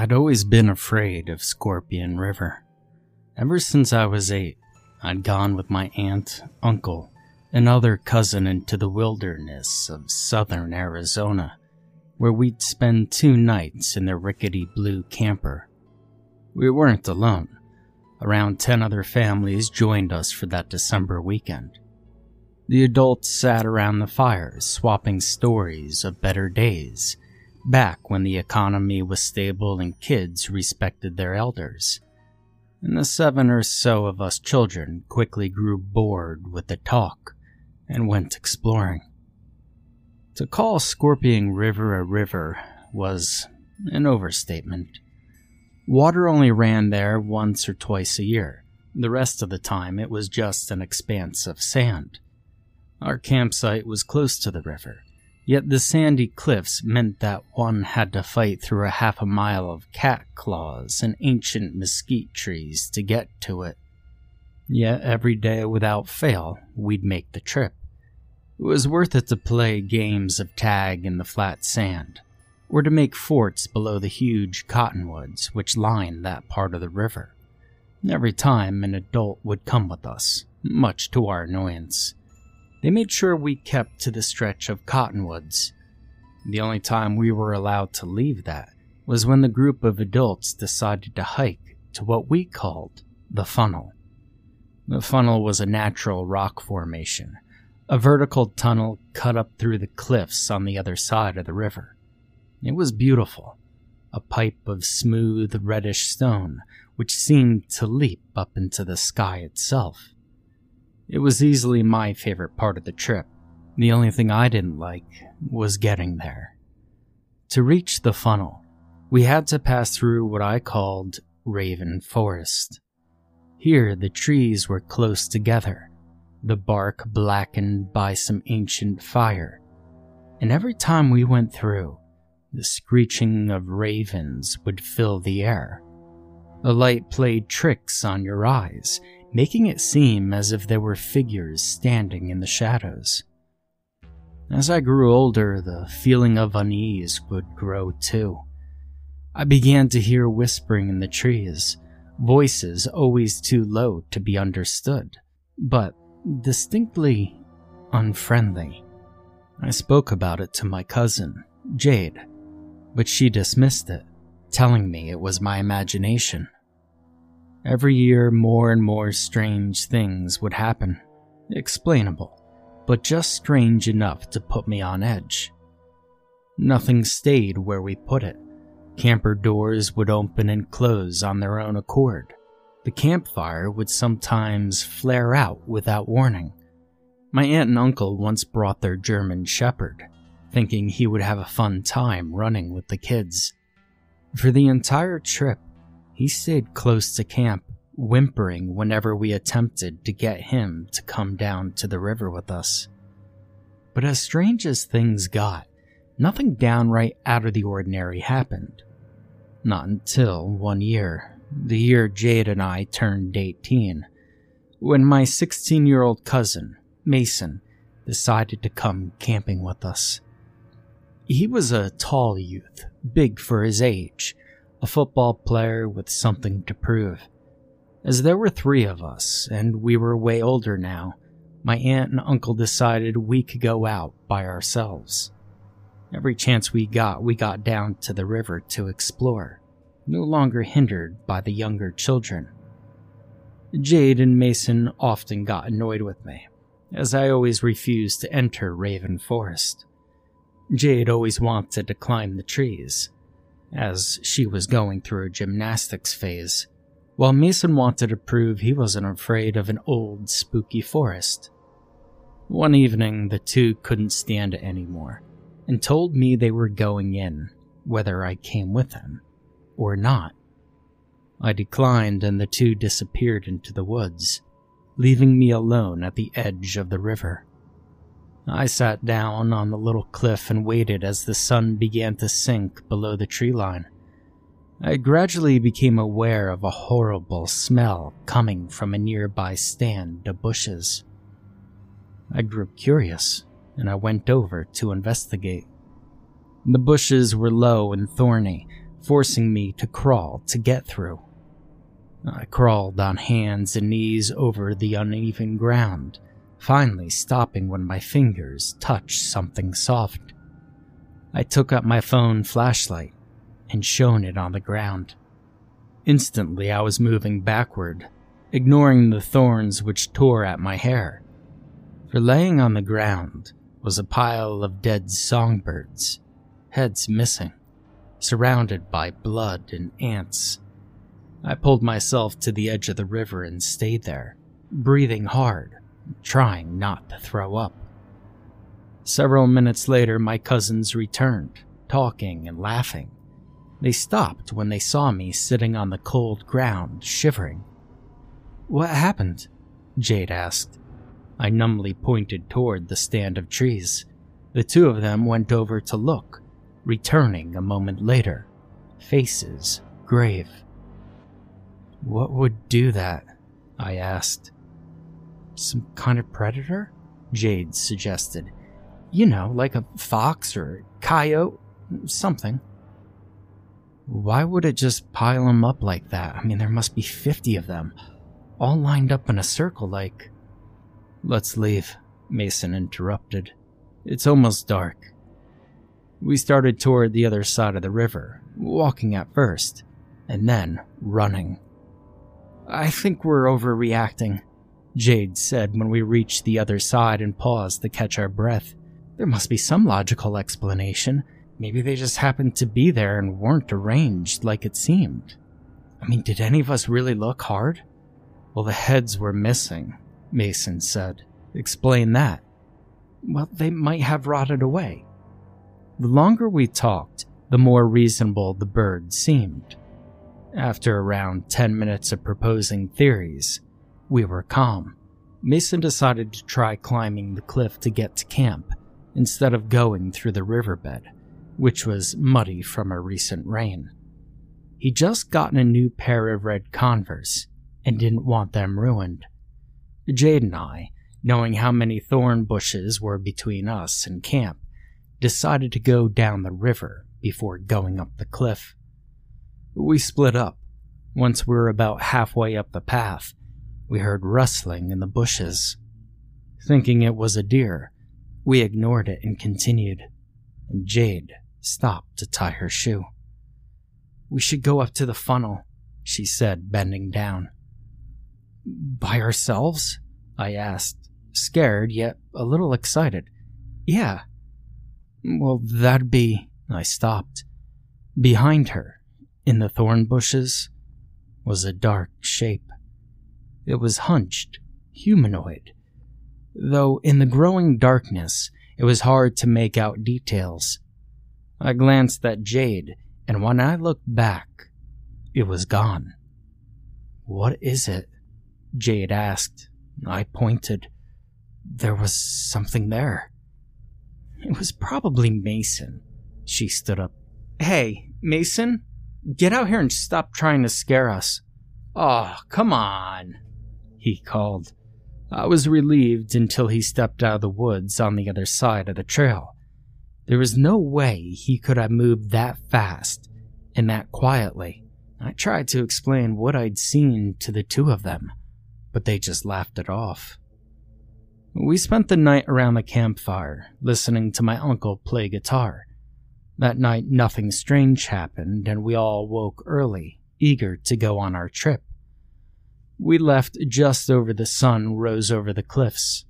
I'd always been afraid of Scorpion River. Ever since I was eight, I'd gone with my aunt, uncle, and other cousin into the wilderness of southern Arizona, where we'd spend two nights in the rickety blue camper. We weren't alone. Around 10 other families joined us for that December weekend. The adults sat around the fire, swapping stories of better days back when the economy was stable and kids respected their elders. And the seven or so of us children quickly grew bored with the talk and went exploring. To call Scorpion River a river was an overstatement. Water only ran there once or twice a year. The rest of the time, it was just an expanse of sand. Our campsite was close to the river, Yet the sandy cliffs meant that one had to fight through a half a mile of cat claws and ancient mesquite trees to get to it. Yet every day without fail, we'd make the trip. It was worth it to play games of tag in the flat sand, or to make forts below the huge cottonwoods which lined that part of the river. Every time an adult would come with us, much to our annoyance. They made sure we kept to the stretch of cottonwoods. The only time we were allowed to leave that was when the group of adults decided to hike to what we called the funnel. The funnel was a natural rock formation, a vertical tunnel cut up through the cliffs on the other side of the river. It was beautiful, a pipe of smooth reddish stone which seemed to leap up into the sky itself. It was easily my favorite part of the trip. The only thing I didn't like was getting there. To reach the funnel, we had to pass through what I called Raven Forest. Here, the trees were close together, the bark blackened by some ancient fire. And every time we went through, the screeching of ravens would fill the air. The light played tricks on your eyes, making it seem as if there were figures standing in the shadows. As I grew older, the feeling of unease would grow too. I began to hear whispering in the trees, voices always too low to be understood, but distinctly unfriendly. I spoke about it to my cousin, Jade, but she dismissed it, telling me it was my imagination. Every year, more and more strange things would happen. Explainable, but just strange enough to put me on edge. Nothing stayed where we put it. Camper doors would open and close on their own accord. The campfire would sometimes flare out without warning. My aunt and uncle once brought their German Shepherd, thinking he would have a fun time running with the kids. For the entire trip, he stayed close to camp, whimpering whenever we attempted to get him to come down to the river with us. But as strange as things got, nothing downright out of the ordinary happened. Not until one year, the year Jade and I turned 18, when my 16 year old cousin, Mason, decided to come camping with us. He was a tall youth, big for his age, a football player with something to prove. As there were three of us, and we were way older now, my aunt and uncle decided we could go out by ourselves. Every chance we got, we got down to the river to explore, no longer hindered by the younger children. Jade and Mason often got annoyed with me, as I always refused to enter Raven Forest. Jade always wanted to climb the trees, as she was going through a gymnastics phase, while Mason wanted to prove he wasn't afraid of an old, spooky forest. One evening, the two couldn't stand it anymore and told me they were going in, whether I came with them or not. I declined, and the two disappeared into the woods, leaving me alone at the edge of the river. I sat down on the little cliff and waited as the sun began to sink below the tree line. I gradually became aware of a horrible smell coming from a nearby stand of bushes. I grew curious and I went over to investigate. The bushes were low and thorny, forcing me to crawl to get through. I crawled on hands and knees over the uneven ground, finally stopping when my fingers touched something soft. I took up my phone flashlight and shone it on the ground. Instantly, I was moving backward, ignoring the thorns which tore at my hair. For laying on the ground was a pile of dead songbirds, heads missing, surrounded by blood and ants. I pulled myself to the edge of the river and stayed there, breathing hard, trying not to throw up. Several minutes later, my cousins returned, talking and laughing. They stopped when they saw me sitting on the cold ground, shivering. What happened? Jade asked. I numbly pointed toward the stand of trees. The two of them went over to look, returning a moment later, faces grave. What would do that? I asked. Some kind of predator? Jade suggested. You know, like a fox or a coyote, something. Why would it just pile them up like that? I mean, there must be 50 of them, all lined up in a circle like. Let's leave, Mason interrupted. It's almost dark. We started toward the other side of the river, walking at first, and then running. I think we're overreacting, Jade said when we reached the other side and paused to catch our breath. There must be some logical explanation. Maybe they just happened to be there and weren't arranged like it seemed. I mean, did any of us really look hard? Well, the heads were missing, Mason said. Explain that. Well, they might have rotted away. The longer we talked, the more reasonable the bird seemed. After around 10 minutes of proposing theories, we were calm. Mason decided to try climbing the cliff to get to camp instead of going through the riverbed, which was muddy from a recent rain. He just gotten a new pair of red Converse and didn't want them ruined. Jade and I, knowing how many thorn bushes were between us and camp, decided to go down the river before going up the cliff. We split up. Once we were about halfway up the path, we heard rustling in the bushes. Thinking it was a deer, we ignored it and continued, and Jade stopped to tie her shoe. We should go up to the funnel, she said, bending down. By ourselves? I asked, scared yet a little excited. Yeah. Well, that'd be. I stopped. Behind her, in the thorn bushes was a dark shape. It was hunched, humanoid, though in the growing darkness it was hard to make out details. I glanced at Jade, and when I looked back, it was gone. What is it? Jade asked. I pointed. There was something there. It was probably Mason. She stood up. Hey, Mason? Get out here and stop trying to scare us. Oh, come on, he called. I was relieved until he stepped out of the woods on the other side of the trail. There was no way he could have moved that fast and that quietly. I tried to explain what I'd seen to the two of them, but they just laughed it off. We spent the night around the campfire, listening to my uncle play guitar. That night, nothing strange happened, and we all woke early, eager to go on our trip. We left just over the sun rose over the cliffs.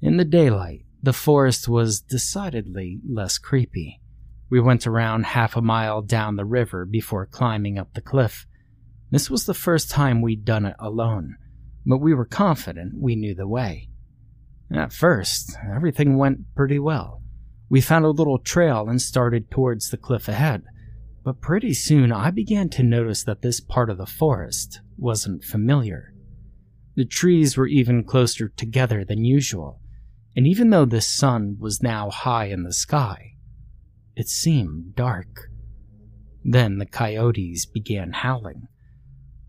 In the daylight, the forest was decidedly less creepy. We went around half a mile down the river before climbing up the cliff. This was the first time we'd done it alone, but we were confident we knew the way. At first, everything went pretty well. We found a little trail and started towards the cliff ahead, but pretty soon I began to notice that this part of the forest wasn't familiar. The trees were even closer together than usual, and even though the sun was now high in the sky, it seemed dark. Then the coyotes began howling.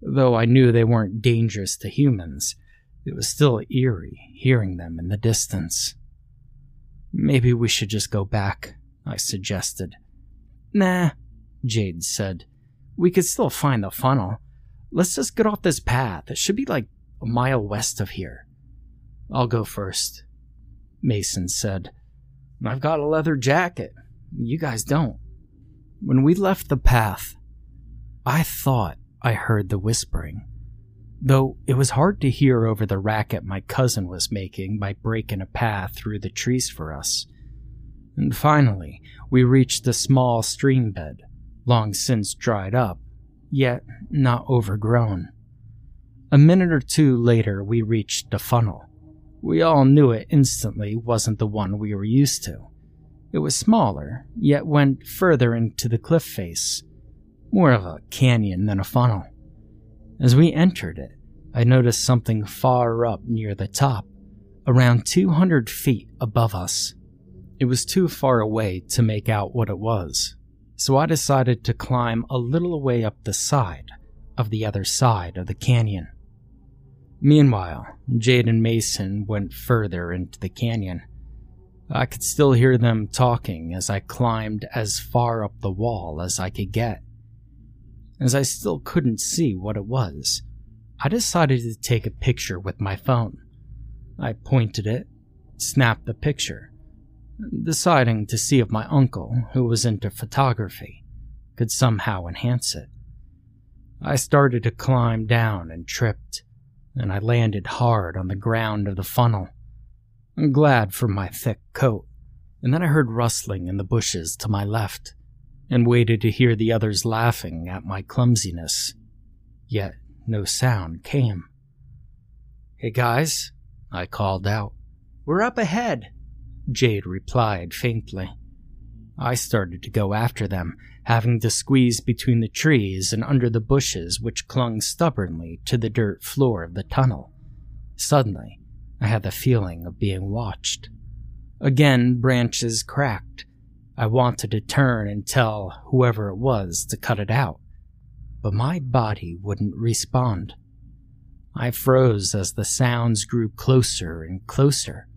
Though I knew they weren't dangerous to humans, it was still eerie hearing them in the distance. Maybe we should just go back, I suggested. Nah, Jade said. We could still find the funnel. Let's just get off this path. It should be like a mile west of here. I'll go first, Mason said. I've got a leather jacket. You guys don't. When we left the path, I thought I heard the whispering, though it was hard to hear over the racket my cousin was making by breaking a path through the trees for us. And finally, we reached the small stream bed, long since dried up, yet not overgrown. A minute or two later, we reached the funnel. We all knew it instantly wasn't the one we were used to. It was smaller, yet went further into the cliff face, more of a canyon than a funnel. As we entered it, I noticed something far up near the top, around 200 feet above us. It was too far away to make out what it was, so I decided to climb a little way up the side of the other side of the canyon. Meanwhile, Jade and Mason went further into the canyon. I could still hear them talking as I climbed as far up the wall as I could get. As I still couldn't see what it was, I decided to take a picture with my phone. I pointed it, snapped the picture, deciding to see if my uncle, who was into photography, could somehow enhance it. I started to climb down and tripped, and I landed hard on the ground of the funnel. Glad for my thick coat. And then I heard rustling in the bushes to my left and waited to hear the others laughing at my clumsiness. Yet no sound came. Hey guys, I called out. We're up ahead, Jade replied faintly. I started to go after them, having to squeeze between the trees and under the bushes which clung stubbornly to the dirt floor of the tunnel. Suddenly, I had the feeling of being watched. Again, branches cracked. I wanted to turn and tell whoever it was to cut it out, but my body wouldn't respond. I froze as the sounds grew closer and closer,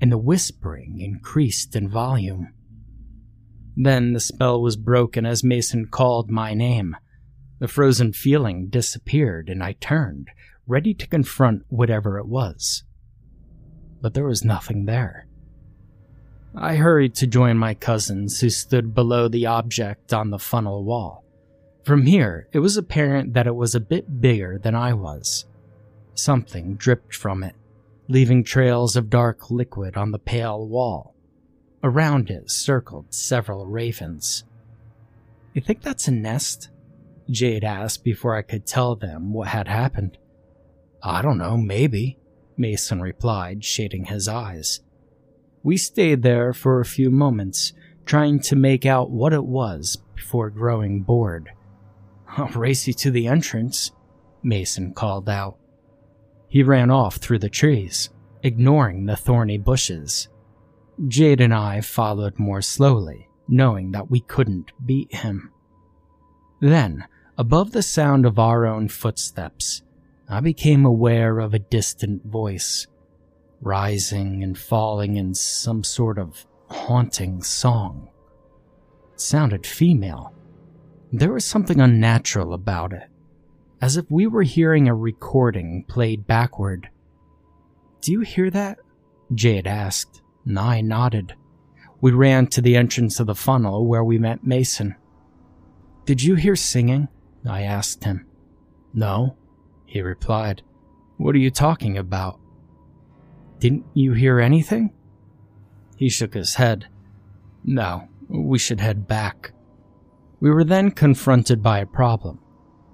and the whispering increased in volume. Then the spell was broken as Mason called my name. The frozen feeling disappeared, and I turned, ready to confront whatever it was but there was nothing there. I hurried to join my cousins who stood below the object on the funnel wall. From here, it was apparent that it was a bit bigger than I was. Something dripped from it, leaving trails of dark liquid on the pale wall. Around it circled several ravens. You think that's a nest? Jade asked before I could tell them what had happened. I don't know, maybe, Mason replied, shading his eyes. We stayed there for a few moments, trying to make out what it was before growing bored. I'll race you to the entrance, Mason called out. He ran off through the trees, ignoring the thorny bushes. Jade and I followed more slowly, knowing that we couldn't beat him. Then, above the sound of our own footsteps, I became aware of a distant voice, rising and falling in some sort of haunting song. It sounded female. There was something unnatural about it, as if we were hearing a recording played backward. Do you hear that? Jade asked, and I nodded. We ran to the entrance of the funnel where we met Mason. Did you hear singing? I asked him. No, he replied. What are you talking about? Didn't you hear anything? He shook his head. No, we should head back. We were then confronted by a problem.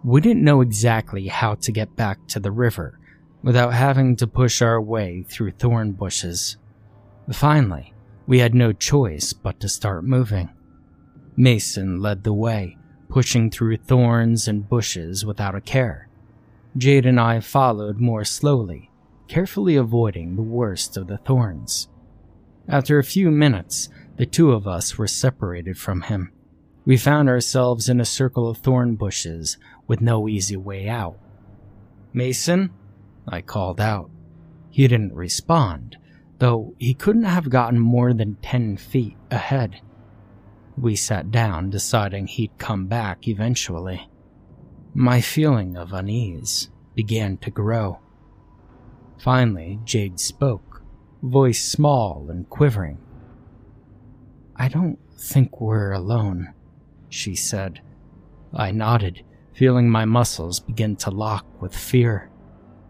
We didn't know exactly how to get back to the river, without having to push our way through thorn bushes. Finally, we had no choice but to start moving. Mason led the way, pushing through thorns and bushes without a care. Jade and I followed more slowly, carefully avoiding the worst of the thorns. After a few minutes, the two of us were separated from him. We found ourselves in a circle of thorn bushes with no easy way out. Mason? I called out. He didn't respond, though he couldn't have gotten more than ten feet ahead. We sat down, deciding he'd come back eventually. My feeling of unease began to grow. Finally, Jade spoke, voice small and quivering. I don't think we're alone, she said. I nodded, feeling my muscles begin to lock with fear.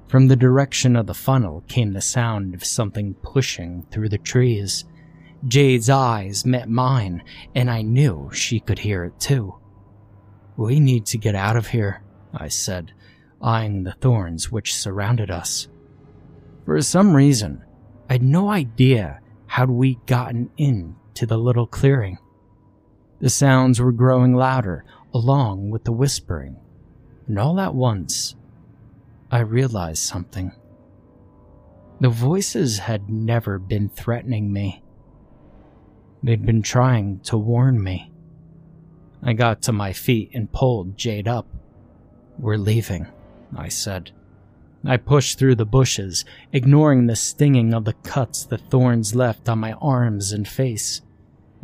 From the direction of the funnel came the sound of something pushing through the trees. Jade's eyes met mine, and I knew she could hear it too. We need to get out of here, I said, eyeing the thorns which surrounded us. For some reason, I'd no idea how we'd gotten into the little clearing. The sounds were growing louder, along with the whispering, and all at once, I realized something. The voices had never been threatening me. They'd been trying to warn me. I got to my feet and pulled Jade up. We're leaving, I said. I pushed through the bushes, ignoring the stinging of the cuts the thorns left on my arms and face.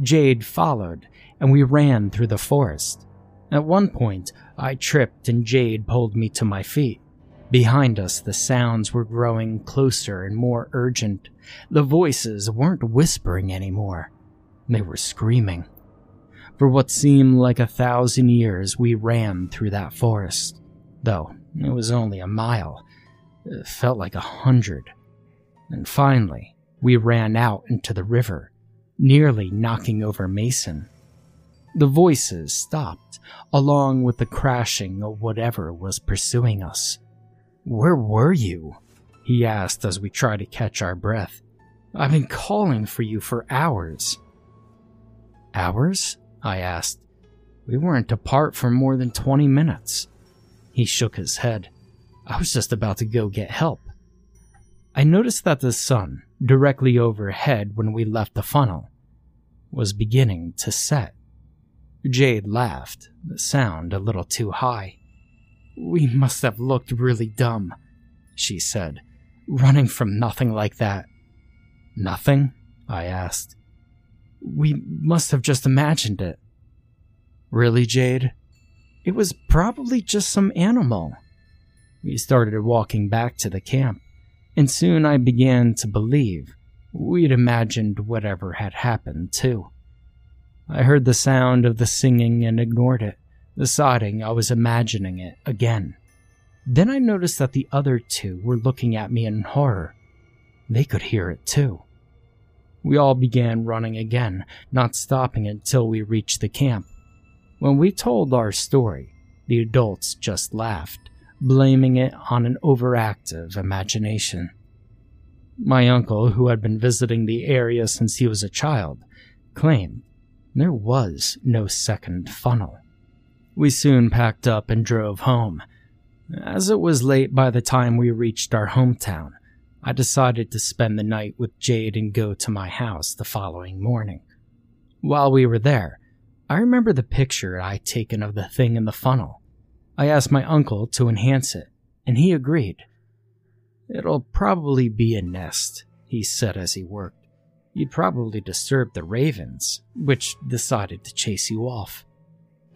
Jade followed, and we ran through the forest. At one point, I tripped and Jade pulled me to my feet. Behind us, the sounds were growing closer and more urgent. The voices weren't whispering anymore. They were screaming. For what seemed like a thousand years, we ran through that forest. Though it was only a mile, it felt like a hundred. And finally, we ran out into the river, nearly knocking over Mason. The voices stopped, along with the crashing of whatever was pursuing us. Where were you? He asked as we tried to catch our breath. I've been calling for you for hours. Hours? I asked. We weren't apart for more than 20 minutes. He shook his head. I was just about to go get help. I noticed that the sun, directly overhead when we left the funnel, was beginning to set. Jade laughed, the sound a little too high. We must have looked really dumb, she said, running from nothing like that. Nothing? I asked. We must have just imagined it. Really, Jade? It was probably just some animal. We started walking back to the camp, and soon I began to believe we'd imagined whatever had happened, too. I heard the sound of the singing and ignored it, deciding I was imagining it again. Then I noticed that the other two were looking at me in horror. They could hear it too. We all began running again, not stopping until we reached the camp. When we told our story, the adults just laughed, blaming it on an overactive imagination. My uncle, who had been visiting the area since he was a child, claimed there was no second funnel. We soon packed up and drove home. As it was late by the time we reached our hometown, I decided to spend the night with Jade and go to my house the following morning. While we were there, I remember the picture I'd taken of the thing in the funnel. I asked my uncle to enhance it, and he agreed. It'll probably be a nest, he said as he worked. You'd probably disturb the ravens, which decided to chase you off.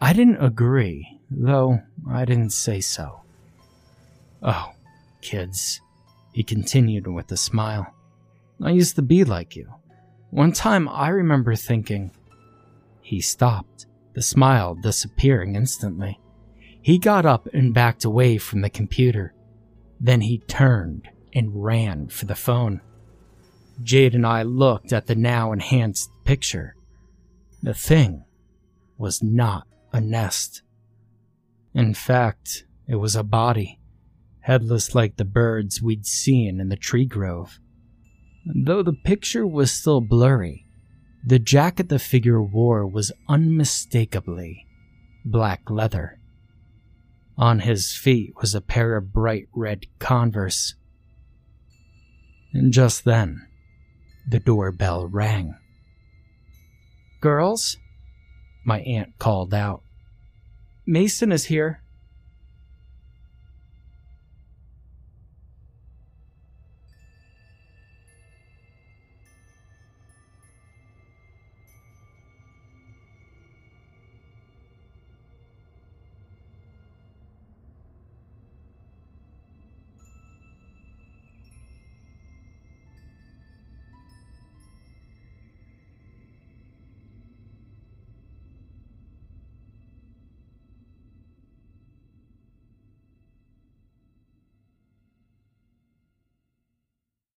I didn't agree, though I didn't say so. Oh, kids, he continued with a smile. I used to be like you. One time I remember thinking. He stopped, the smile disappearing instantly. He got up and backed away from the computer. Then he turned and ran for the phone. Jade and I looked at the now enhanced picture. The thing was not a nest. In fact, it was a body headless like the birds we'd seen in the tree grove. Though the picture was still blurry, the jacket the figure wore was unmistakably black leather. On his feet was a pair of bright red Converse. And just then, the doorbell rang. Girls? My aunt called out. Mason is here.